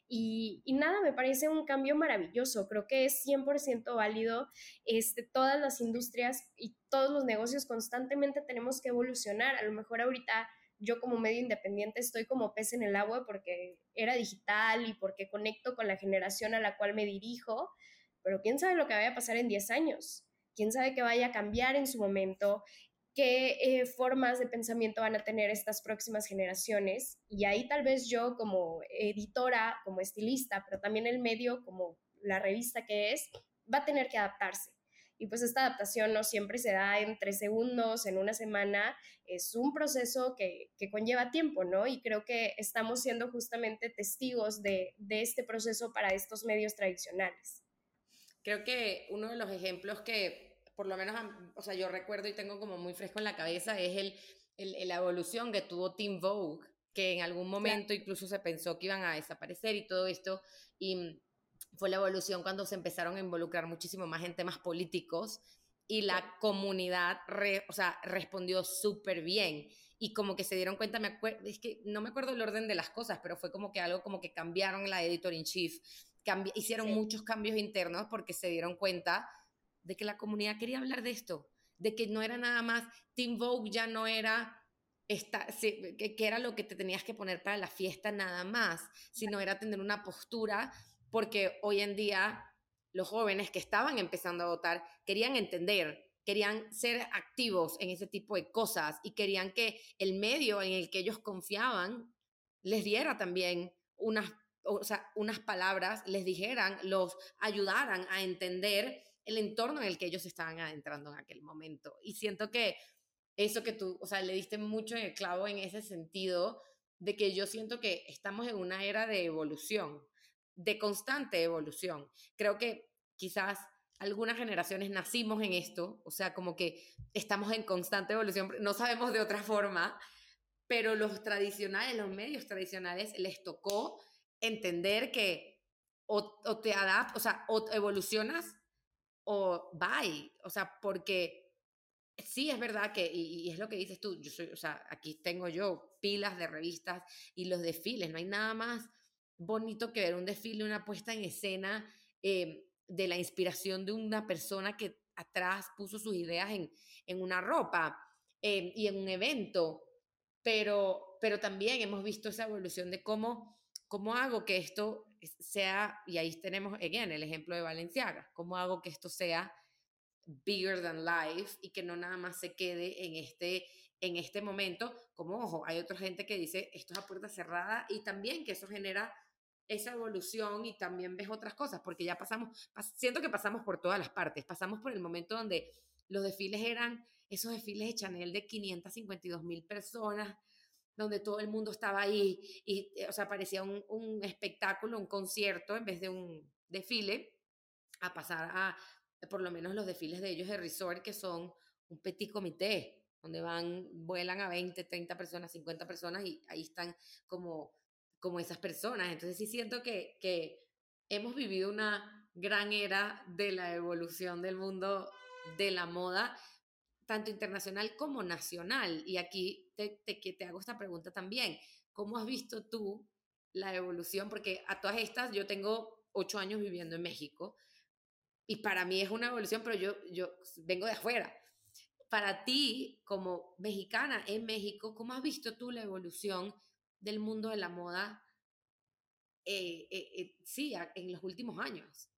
Y, nada, me parece un cambio maravilloso. Creo que es 100% válido. Este, todas las industrias y todos los negocios constantemente tenemos que evolucionar. A lo mejor ahorita yo como medio independiente estoy como pez en el agua porque era digital y porque conecto con la generación a la cual me dirijo pero quién sabe lo que vaya a pasar en 10 años, quién sabe qué vaya a cambiar en su momento, qué eh, formas de pensamiento van a tener estas próximas generaciones. Y ahí tal vez yo como editora, como estilista, pero también el medio, como la revista que es, va a tener que adaptarse. Y pues esta adaptación no siempre se da en tres segundos, en una semana, es un proceso que, conlleva tiempo, ¿no? Y creo que estamos siendo justamente testigos de este proceso para estos medios tradicionales. Creo que uno de los ejemplos que, por lo menos, o sea, yo recuerdo y tengo como muy fresco en la cabeza es el, el, la evolución que tuvo Team Vogue, que en algún momento incluso se pensó que iban a desaparecer y todo esto, y fue la evolución cuando se empezaron a involucrar muchísimo más en temas políticos y la comunidad, o sea, respondió súper bien y como que se dieron cuenta, me es que no me acuerdo el orden de las cosas, pero fue como que algo como que cambiaron la editor in chief hicieron muchos cambios internos porque se dieron cuenta de que la comunidad quería hablar de esto, de que no era nada más, Team Vogue ya no era esta, que, era lo que te tenías que poner para la fiesta nada más, sino era tener una postura, porque hoy en día los jóvenes que estaban empezando a votar querían entender, querían ser activos en ese tipo de cosas y querían que el medio en el que ellos confiaban les diera también unas o sea, unas palabras les dijeran, los ayudaran a entender el entorno en el que ellos estaban adentrando en aquel momento. Y siento que eso que tú, o sea, le diste mucho en el clavo en ese sentido de que yo siento que estamos en una era de evolución, de constante evolución. Creo que quizás algunas generaciones nacimos en esto, o sea, como que estamos en constante evolución, no sabemos de otra forma, pero los tradicionales, los medios tradicionales les tocó entender que o, te adaptas, o sea, o evolucionas o bye, o sea, porque sí es verdad que, y, es lo que dices tú, yo soy, o sea, aquí tengo yo pilas de revistas y los desfiles, no hay nada más bonito que ver un desfile, una puesta en escena eh, de la inspiración de una persona que atrás puso sus ideas en, en una ropa eh, y en un evento, pero, pero también hemos visto esa evolución de cómo ¿cómo hago que esto sea, y ahí tenemos, again, el ejemplo de Valenciaga, cómo hago que esto sea bigger than life y que no nada más se quede en este, en este momento, como ojo, hay otra gente que dice esto es a puerta cerrada y también que eso genera esa evolución y también ves otras cosas, porque ya pasamos, siento que pasamos por todas las partes, pasamos por el momento donde los desfiles eran esos desfiles de Chanel de 552 mil personas, donde todo el mundo estaba ahí y, eh, o sea, parecía un, espectáculo, un concierto en vez de un desfile, a pasar a por lo menos los desfiles de ellos de resort, que son un petit comité, donde van, vuelan a 20, 30 personas, 50 personas y ahí están como, como esas personas. Entonces sí siento que, que hemos vivido una gran era de la evolución del mundo de la moda tanto internacional como nacional. Y aquí te, te, te hago esta pregunta también. ¿Cómo has visto tú la evolución? Porque a todas estas yo tengo ocho años viviendo en México y para mí es una evolución, pero yo, yo vengo de afuera. Para ti, como mexicana en México, ¿cómo has visto tú la evolución del mundo de la moda? Eh, eh, eh, sí, en los últimos años.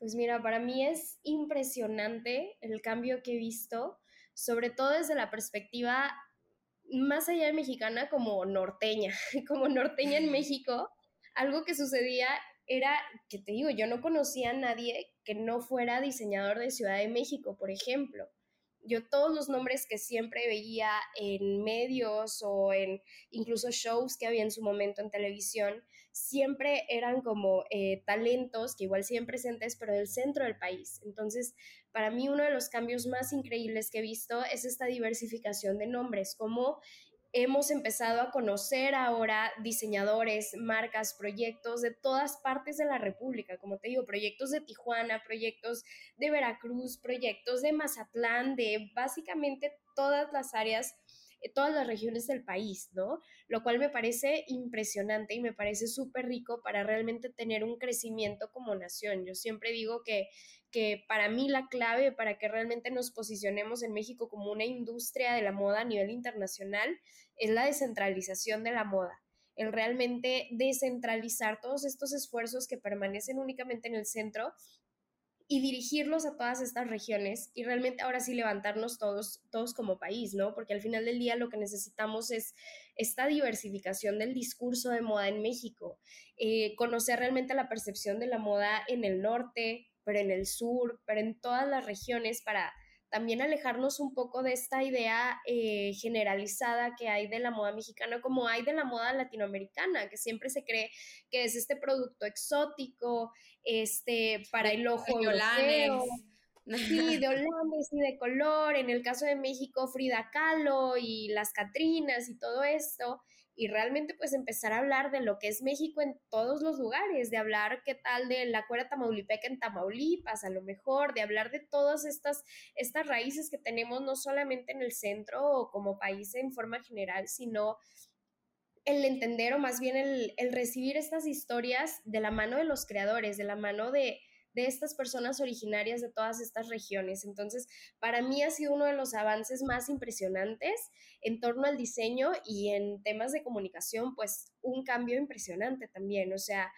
Pues mira, para mí es impresionante el cambio que he visto, sobre todo desde la perspectiva más allá de mexicana como norteña, como norteña en México, algo que sucedía era que te digo, yo no conocía a nadie que no fuera diseñador de Ciudad de México, por ejemplo yo todos los nombres que siempre veía en medios o en incluso shows que había en su momento en televisión, siempre eran como eh, talentos que igual siguen presentes, pero del centro del país. Entonces, para mí uno de los cambios más increíbles que he visto es esta diversificación de nombres, como hemos empezado a conocer ahora diseñadores, marcas, proyectos de todas partes de la República, como te digo, proyectos de Tijuana, proyectos de Veracruz, proyectos de Mazatlán, de básicamente todas las áreas, todas las regiones del país, ¿no? Lo cual me parece impresionante y me parece súper rico para realmente tener un crecimiento como nación. Yo siempre digo que que para mí la clave para que realmente nos posicionemos en México como una industria de la moda a nivel internacional es la descentralización de la moda, el realmente descentralizar todos estos esfuerzos que permanecen únicamente en el centro y dirigirlos a todas estas regiones y realmente ahora sí levantarnos todos, todos como país, ¿no? Porque al final del día lo que necesitamos es esta diversificación del discurso de moda en México, eh, conocer realmente la percepción de la moda en el norte, pero en el sur, pero en todas las regiones para también alejarnos un poco de esta idea eh, generalizada que hay de la moda mexicana como hay de la moda latinoamericana, que siempre se cree que es este producto exótico, este, para el ojo europeo. Sí, de olanes y de color. En el caso de México, Frida Kahlo y las Catrinas y todo esto y realmente pues empezar a hablar de lo que es México en todos los lugares, de hablar qué tal de la cuera tamaulipeca en Tamaulipas, a lo mejor, de hablar de todas estas, estas raíces que tenemos no solamente en el centro o como país en forma general, sino el entender o más bien el, el recibir estas historias de la mano de los creadores, de la mano de, de estas personas originarias de todas estas regiones. Entonces, para mí ha sido uno de los avances más impresionantes en torno al diseño y en temas de comunicación, pues un cambio impresionante también. O sea,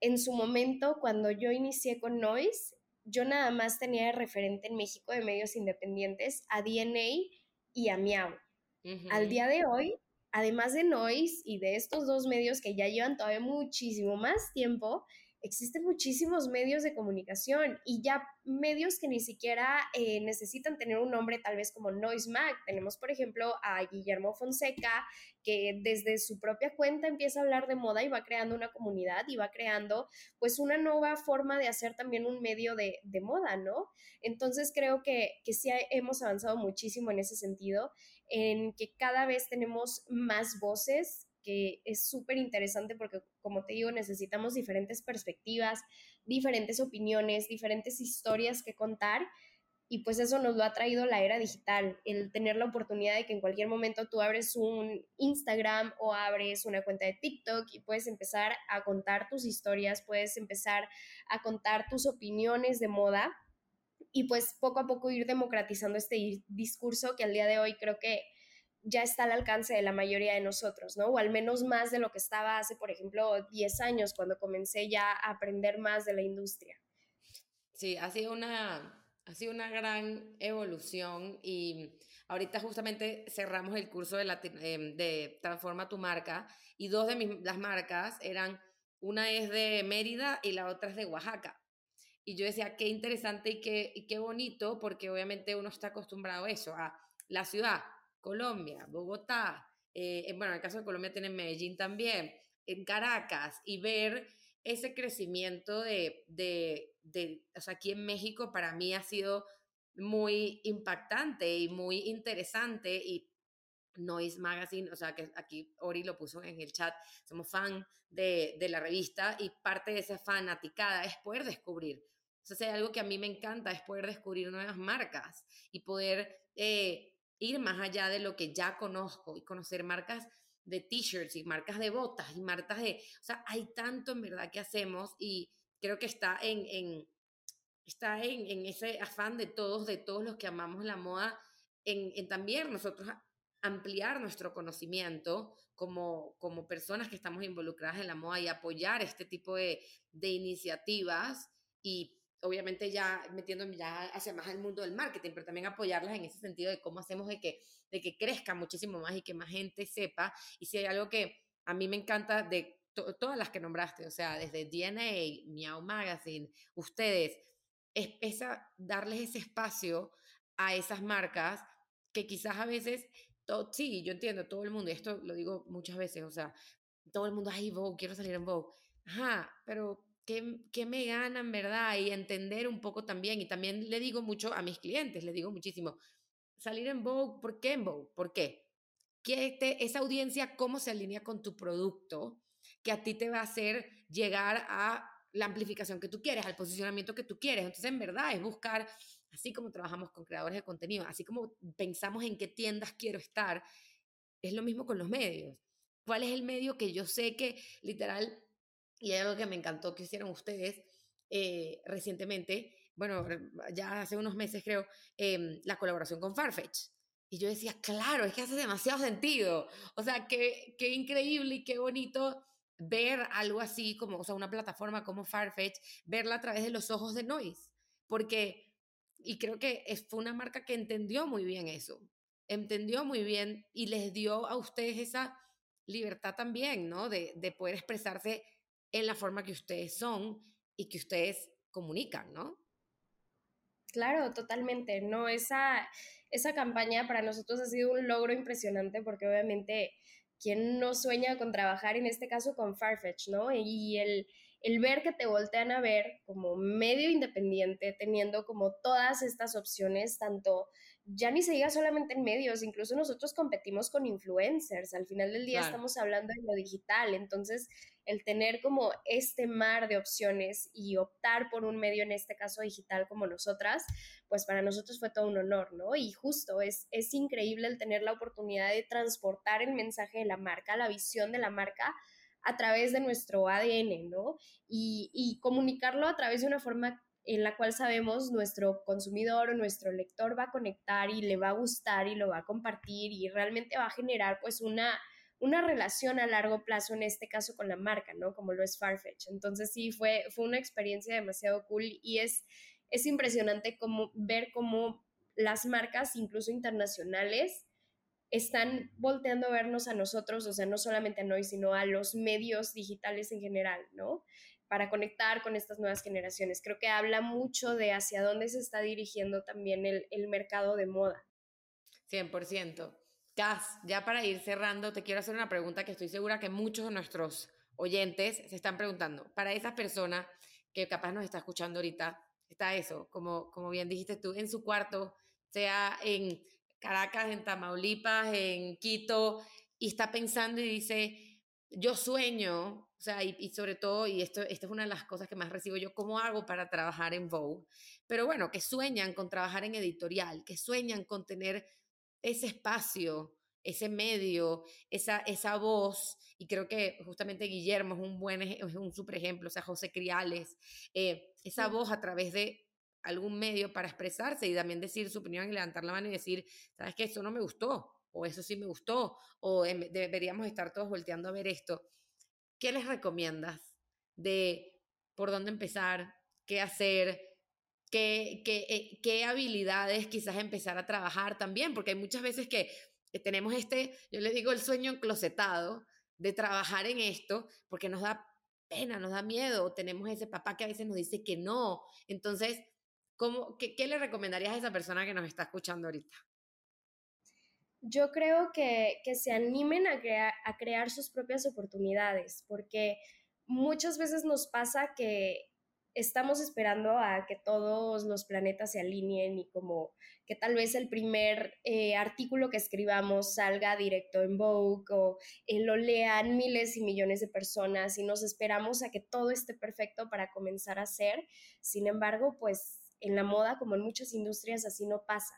en su momento, cuando yo inicié con Noise, yo nada más tenía de referente en México de medios independientes a DNA y a Miau. Al día de hoy, además de Noise y de estos dos medios que ya llevan todavía muchísimo más tiempo, existen muchísimos medios de comunicación y ya medios que ni siquiera eh, necesitan tener un nombre tal vez como Noise Mag. Tenemos, por ejemplo, a Guillermo Fonseca, que desde su propia cuenta empieza a hablar de moda y va creando una comunidad y va creando pues una nueva forma de hacer también un medio de, de moda, ¿no? Entonces creo que, que sí hemos avanzado muchísimo en ese sentido, en que cada vez tenemos más voces que es súper interesante porque, como te digo, necesitamos diferentes perspectivas, diferentes opiniones, diferentes historias que contar. Y pues eso nos lo ha traído la era digital, el tener la oportunidad de que en cualquier momento tú abres un Instagram o abres una cuenta de TikTok y puedes empezar a contar tus historias, puedes empezar a contar tus opiniones de moda y pues poco a poco ir democratizando este discurso que al día de hoy creo que ya está al alcance de la mayoría de nosotros, ¿no? O al menos más de lo que estaba hace, por ejemplo, 10 años, cuando comencé ya a aprender más de la industria. Sí, ha sido una, ha sido una gran evolución y ahorita justamente cerramos el curso de, em, de Transforma tu marca y dos de mis, las marcas eran, una es de Mérida y la otra es de Oaxaca. Y yo decía, qué interesante y qué, y qué bonito, porque obviamente uno está acostumbrado a eso, a la ciudad, Colombia, Bogotá, eh, bueno, en el caso de Colombia tienen Medellín también, en Caracas, y ver ese crecimiento de, de, de, o sea, aquí en México para mí ha sido muy impactante y muy interesante y Noise Magazine, o sea, que aquí Ori lo puso en el chat, somos fan de, de la revista y parte de esa fanaticada es poder descubrir O sea, algo que a mí me encanta es poder descubrir nuevas marcas y poder eh, ir más allá de lo que ya conozco y conocer marcas de t-shirts y marcas de botas y marcas de... O sea, hay tanto en verdad que hacemos y creo que está en, en está en, en, ese afán de todos, de todos los que amamos la moda, en, en también nosotros ampliar nuestro conocimiento como, como personas que estamos involucradas en la moda y apoyar este tipo de, de iniciativas y obviamente ya metiéndome ya hacia más el mundo del marketing, pero también apoyarlas en ese sentido de cómo hacemos de que, de que crezca muchísimo más y que más gente sepa. Y si hay algo que a mí me encanta de todas las que nombraste, o sea, desde DNA, Meow Magazine, ustedes, es esa, darles ese espacio a esas marcas que quizás a veces sí, yo entiendo, todo el mundo, y esto lo digo muchas veces, o sea, todo el mundo, ay, Vogue, quiero salir en Vogue. Ajá, pero ¿qué, ¿qué me ganan, verdad? Y entender un poco también, y también le digo mucho a mis clientes, le digo muchísimo, salir en Vogue, ¿por qué en Vogue? ¿Por qué? Que esa audiencia, ¿cómo se alinea con tu producto? Que a ti te va a hacer llegar a la amplificación que tú quieres, al posicionamiento que tú quieres. Entonces, en verdad, es buscar así como trabajamos con creadores de contenido, así como pensamos en qué tiendas quiero estar, es lo mismo con los medios. ¿Cuál es el medio que yo sé que literal, y hay algo que me encantó que hicieron ustedes eh, recientemente, bueno, ya hace unos meses creo, em, la colaboración con Farfetch. Y yo decía, claro, es que hace demasiado sentido. O sea, qué, qué increíble y qué bonito ver algo así como, o sea, una plataforma como Farfetch, verla a través de los ojos de Noise. Porque y creo que fue una marca que entendió muy bien eso, entendió muy bien y les dio a ustedes esa libertad también, ¿no? De, de poder expresarse en la forma que ustedes son y que ustedes comunican, ¿no? Claro, totalmente, ¿no? Esa, esa campaña para nosotros ha sido un logro impresionante porque obviamente, ¿quién no sueña con trabajar en este caso con Farfetch, ¿no? Y el, el ver que te voltean a ver como medio independiente, teniendo como todas estas opciones, tanto ya ni se diga solamente en medios, incluso nosotros competimos con influencers, al final del día estamos hablando de lo digital, entonces el tener como este mar de opciones y optar por un medio, en este caso digital como nosotras, pues para nosotros fue todo un honor, ¿no? Y justo es, es increíble el tener la oportunidad de transportar el mensaje de la marca, la visión de la marca a través de nuestro ADN, ¿no? Y, comunicarlo a través de una forma en la cual sabemos nuestro consumidor o nuestro lector va a conectar y le va a gustar y lo va a compartir y realmente va a generar pues una, una relación a largo plazo, en este caso con la marca, ¿no? Como lo es Farfetch. Entonces sí, fue, fue una experiencia demasiado cool y es, es impresionante como, ver cómo las marcas, incluso internacionales, están volteando a vernos a nosotros, o sea, no solamente a Noy, sino a los medios digitales en general, ¿no? Para conectar con estas nuevas generaciones. Creo que habla mucho de hacia dónde se está dirigiendo también el, el mercado de moda. 100%. Cas, ya para ir cerrando, te quiero hacer una pregunta que estoy segura que muchos de nuestros oyentes se están preguntando. Para esa persona que capaz nos está escuchando ahorita, está eso, como, como bien dijiste tú, en su cuarto, sea en Caracas, en Tamaulipas, en Quito, y está pensando y dice, yo sueño, sea, y, sobre todo, y esto, esta es una de las cosas que más recibo yo, ¿cómo hago para trabajar en Vogue? Pero bueno, que sueñan con trabajar en editorial, que sueñan con tener ese espacio, ese medio, esa, esa voz, y creo que justamente Guillermo es un buen, es un super ejemplo, o sea, José Criales, eh, esa voz a través de algún medio para expresarse y también decir su opinión y levantar la mano y decir, sabes que eso no me gustó, o eso sí me gustó, o deberíamos estar todos volteando a ver esto. ¿Qué les recomiendas de por dónde empezar, qué hacer, qué, qué, eh, qué habilidades quizás empezar a trabajar también? Porque hay muchas veces que tenemos este, yo les digo, el sueño enclosetado de trabajar en esto, porque nos da pena, nos da miedo, tenemos ese papá que a veces nos dice que no. Entonces, ¿Cómo, qué, le recomendarías a esa persona que nos está escuchando ahorita? Yo creo que, se animen a, a crear sus propias oportunidades, porque muchas veces nos pasa que estamos esperando a que todos los planetas se alineen y como que tal vez el primer eh, artículo que escribamos salga directo en Vogue o eh, lo lean miles y millones de personas y nos esperamos a que todo esté perfecto para comenzar a hacer. Sin embargo, pues en la moda, como en muchas industrias, así no pasa.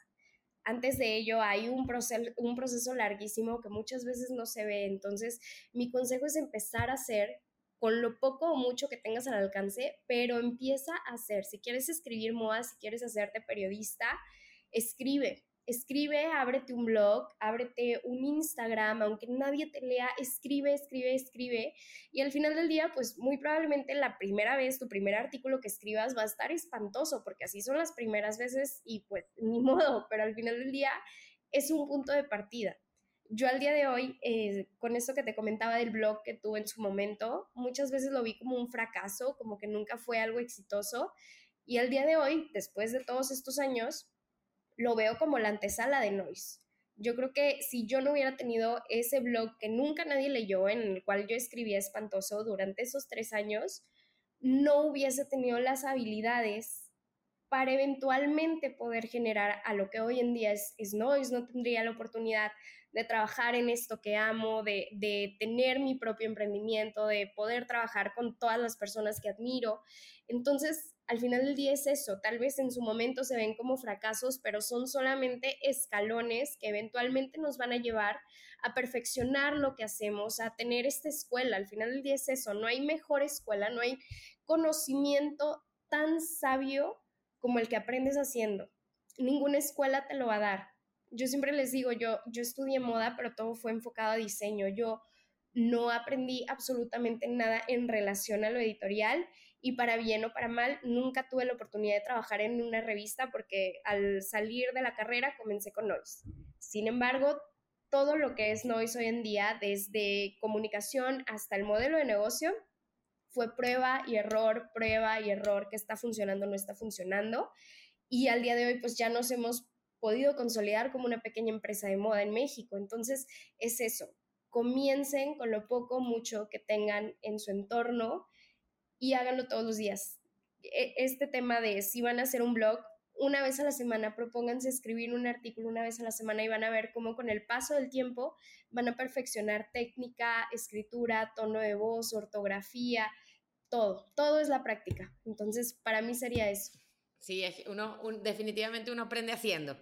Antes de ello hay un proceso, un proceso larguísimo que muchas veces no se ve. Entonces, mi consejo es empezar a hacer con lo poco o mucho que tengas al alcance, pero empieza a hacer. Si quieres escribir moda, si quieres hacerte periodista, escribe. Escribe, ábrete un blog, ábrete un Instagram, aunque nadie te lea, escribe, escribe, escribe. Y al final del día, pues muy probablemente la primera vez, tu primer artículo que escribas va a estar espantoso, porque así son las primeras veces y pues ni modo, pero al final del día es un punto de partida yo al día de hoy, eh, con esto que te comentaba del blog que tuve en su momento, muchas veces lo vi como un fracaso, como que nunca fue algo exitoso. Y al día de hoy, después de todos estos años, lo veo como la antesala de Noise. Yo creo que si yo no hubiera tenido ese blog que nunca nadie leyó, en el cual yo escribía espantoso durante esos tres años, no hubiese tenido las habilidades para eventualmente poder generar a lo que hoy en día es, es Noise, no tendría la oportunidad de trabajar en esto que amo, de, de, tener mi propio emprendimiento, de poder trabajar con todas las personas que admiro. Entonces, al final del día es eso, tal vez en su momento se ven como fracasos, pero son solamente escalones que eventualmente nos van a llevar a perfeccionar lo que hacemos, a tener esta escuela. Al final del día es eso, no hay mejor escuela, no hay conocimiento tan sabio como el que aprendes haciendo. Ninguna escuela te lo va a dar. Yo siempre les digo, yo, yo estudié moda, pero todo fue enfocado a diseño. Yo no aprendí absolutamente nada en relación a lo editorial y para bien o para mal, nunca tuve la oportunidad de trabajar en una revista porque al salir de la carrera comencé con Noise. Sin embargo, todo lo que es Noise hoy en día, desde comunicación hasta el modelo de negocio, fue prueba y error, prueba y error, que está funcionando, no está funcionando. Y al día de hoy, pues ya nos hemos podido consolidar como una pequeña empresa de moda en México. Entonces, es eso. Comiencen con lo poco, mucho que tengan en su entorno y háganlo todos los días. E, este tema de si van a hacer un blog, una vez a la semana, propónganse escribir un artículo una vez a la semana y van a ver cómo con el paso del tiempo van a perfeccionar técnica, escritura, tono de voz, ortografía, todo, todo es la práctica. Entonces, para mí sería eso. Sí, uno, definitivamente uno aprende haciendo.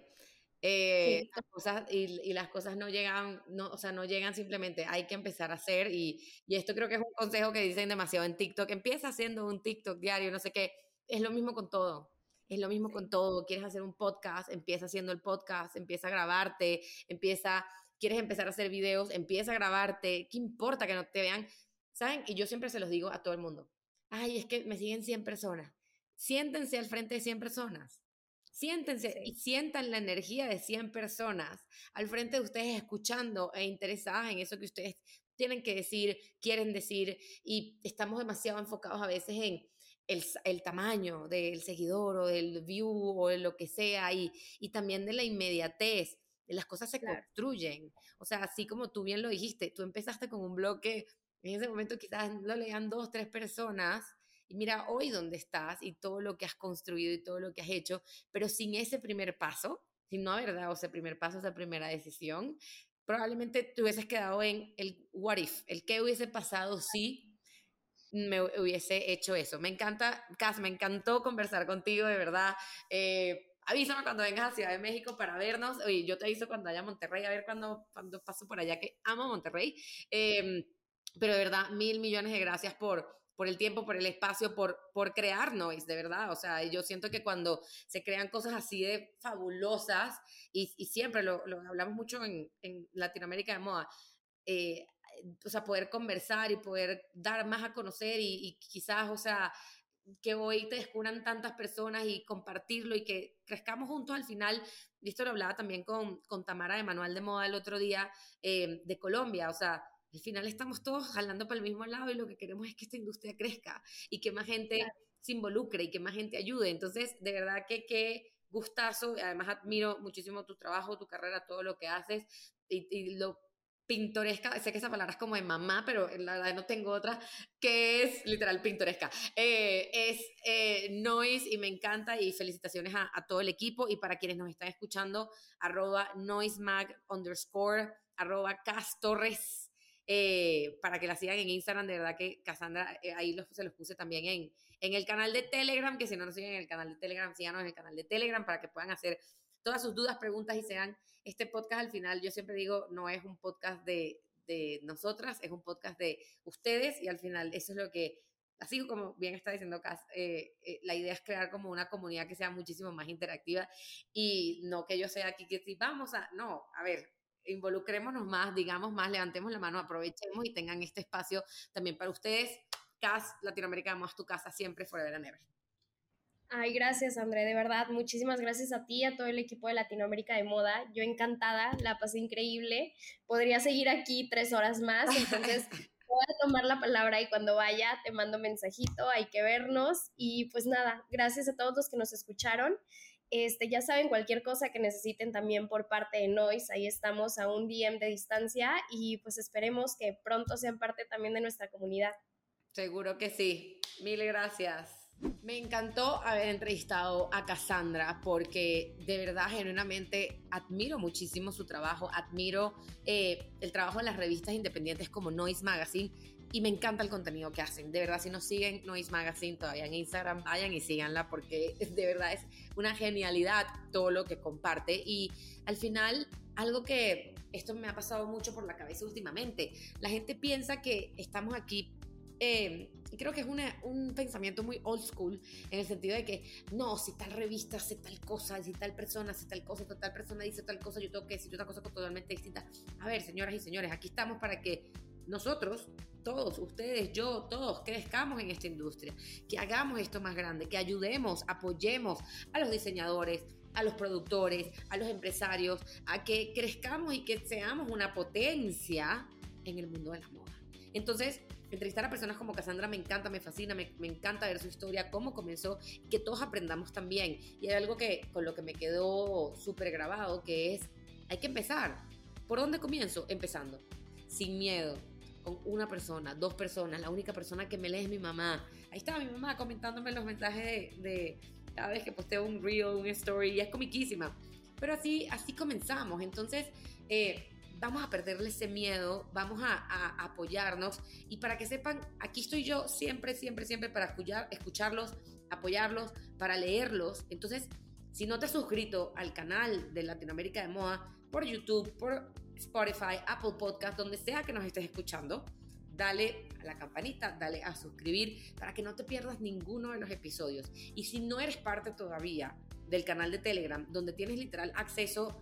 Eh, cosas, y, las cosas no llegan, no, o sea, no llegan simplemente, hay que empezar a hacer y, y, esto creo que es un consejo que dicen demasiado en TikTok, empieza haciendo un TikTok diario, no sé qué, es lo mismo con todo, es lo mismo con todo, quieres hacer un podcast, empieza haciendo el podcast, empieza a grabarte, empieza, quieres empezar a hacer videos, empieza a grabarte, ¿qué importa que no te vean? ¿Saben? Y yo siempre se los digo a todo el mundo, ay, es que me siguen 100 personas, siéntense al frente de 100 personas Siéntense y sientan la energía de 100 personas al frente de ustedes escuchando e interesadas en eso que ustedes tienen que decir, quieren decir, y estamos demasiado enfocados a veces en el, el tamaño del seguidor o del view o de lo que sea, y, y también de la inmediatez. Las cosas se construyen. O sea, así como tú bien lo dijiste, tú empezaste con un blog que en ese momento quizás lo leían dos, tres personas, y mira hoy dónde estás y todo lo que has construido y todo lo que has hecho, pero sin ese primer paso, sin no haber dado ese primer paso, esa primera decisión, probablemente te hubieses quedado en el what if, el qué hubiese pasado si me hubiese hecho eso. Me encanta, Cas, me encantó conversar contigo, de verdad. Eh, avísame cuando vengas a Ciudad de México para vernos. Oye, yo te aviso cuando vaya a Monterrey, a ver cuando, cuando paso por allá, que amo Monterrey. Em, pero de verdad, mil millones de gracias por, por el tiempo, por el espacio, por, por crear noise, de verdad. O sea, yo siento que cuando se crean cosas así de fabulosas, y, y siempre lo, lo, hablamos mucho en, en, Latinoamérica de moda, eh, o sea, poder conversar y poder dar más a conocer y, y quizás, o sea, que hoy te descubran tantas personas y compartirlo y que crezcamos juntos al final. Y esto lo hablaba también con, con Tamara de Manual de Moda el otro día eh, de Colombia. O sea, al final estamos todos jalando para el mismo lado y lo que queremos es que esta industria crezca y que más gente se involucre y que más gente ayude. Entonces, de verdad que qué gustazo, además admiro muchísimo tu trabajo, tu carrera, todo lo que haces y, y lo pintoresca, sé que esa palabra es como de mamá, pero la verdad no tengo otra, que es literal pintoresca. Eh, es eh, Noise y me encanta y felicitaciones a, todo el equipo y para quienes nos están escuchando, arroba noisemag underscore, arroba castorres, eh, para que la sigan en Instagram, de verdad que Cassandra, ahí se los puse también en, en el canal de Telegram, que si no nos siguen en el canal de Telegram, síganos en el canal de Telegram para que puedan hacer todas sus dudas, preguntas y sean este podcast al final, yo siempre digo, no es un podcast de, de nosotras, es un podcast de ustedes y al final eso es lo que, así como bien está diciendo Cas, eh, eh, la idea es crear como una comunidad que sea muchísimo más interactiva y no que yo sea aquí que si vamos a, no, a ver, involucrémonos más, digamos más, levantemos la mano, aprovechemos y tengan este espacio también para ustedes. Cas, Latinoamérica, más tu casa siempre, forever and ever. Ay, gracias, André, de verdad. Muchísimas gracias a ti, a todo el equipo de Latinoamérica de Moda. Yo encantada, la pasé increíble. Podría seguir aquí tres horas más, entonces voy a tomar la palabra y cuando vaya te mando mensajito, hay que vernos. Y pues nada, gracias a todos los que nos escucharon. Este, ya saben, cualquier cosa que necesiten también por parte de Noise, ahí estamos a un DM de distancia y pues esperemos que pronto sean parte también de nuestra comunidad. Seguro que sí. Mil gracias. Me encantó haber entrevistado a Cassandra porque de verdad, genuinamente, admiro muchísimo su trabajo, admiro eh, el trabajo de las revistas independientes como Noise Magazine y me encanta el contenido que hacen. De verdad, si no siguen Noise Magazine todavía en Instagram, vayan y síganla porque de verdad es una genialidad todo lo que comparte y al final algo que esto me ha pasado mucho por la cabeza últimamente. La gente piensa que estamos aquí eh, creo que es un pensamiento muy old school en el sentido de que no, si tal revista hace tal cosa, si tal persona hace tal cosa, si tal persona dice tal cosa, yo tengo que decir otra cosa totalmente distinta. A ver, señoras y señores, aquí estamos para que nosotros, todos, ustedes, yo, todos, crezcamos en esta industria, que hagamos esto más grande, que ayudemos, apoyemos a los diseñadores, a los productores, a los empresarios, a que crezcamos y que seamos una potencia en el mundo de la moda. Entonces, entrevistar a personas como Cassandra me encanta, me fascina, me, encanta ver su historia, cómo comenzó, que todos aprendamos también. Y hay algo que con lo que me quedó súper grabado, que es, hay que empezar. ¿Por dónde comienzo? Empezando, sin miedo, una persona, dos personas, la única persona que me lee es mi mamá. Ahí estaba mi mamá comentándome los mensajes de, cada vez que posteo un reel, una story, y es comiquísima. Pero así, así comenzamos. Entonces, eh, vamos a perderle ese miedo, vamos a, apoyarnos y para que sepan, aquí estoy yo siempre, siempre, siempre para escuchar, escucharlos, apoyarlos, para leerlos. Entonces, si no te has suscrito al canal de Latinoamérica de Moda por YouTube, por Spotify, Apple Podcast, donde sea que nos estés escuchando, dale a la campanita, dale a suscribir para que no te pierdas ninguno de los episodios. Y si no eres parte todavía del canal de Telegram, donde tienes literal acceso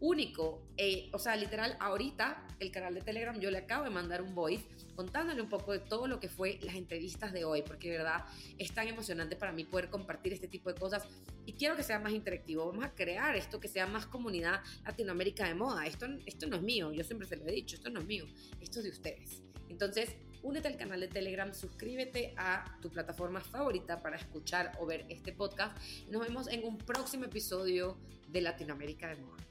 único. Eh, o sea, literal, ahorita el canal de Telegram yo le acabo de mandar un voice contándole un poco de todo lo que fue las entrevistas de hoy, porque de verdad es tan emocionante para mí poder compartir este tipo de cosas y quiero que sea más interactivo. Vamos a crear esto que sea más comunidad Latinoamérica de moda. Esto, esto no es mío, yo siempre se lo he dicho, esto no es mío, esto es de ustedes. Entonces, únete al canal de Telegram, suscríbete a tu plataforma favorita para escuchar o ver este podcast. Nos vemos en un próximo episodio de Latinoamérica de Moda.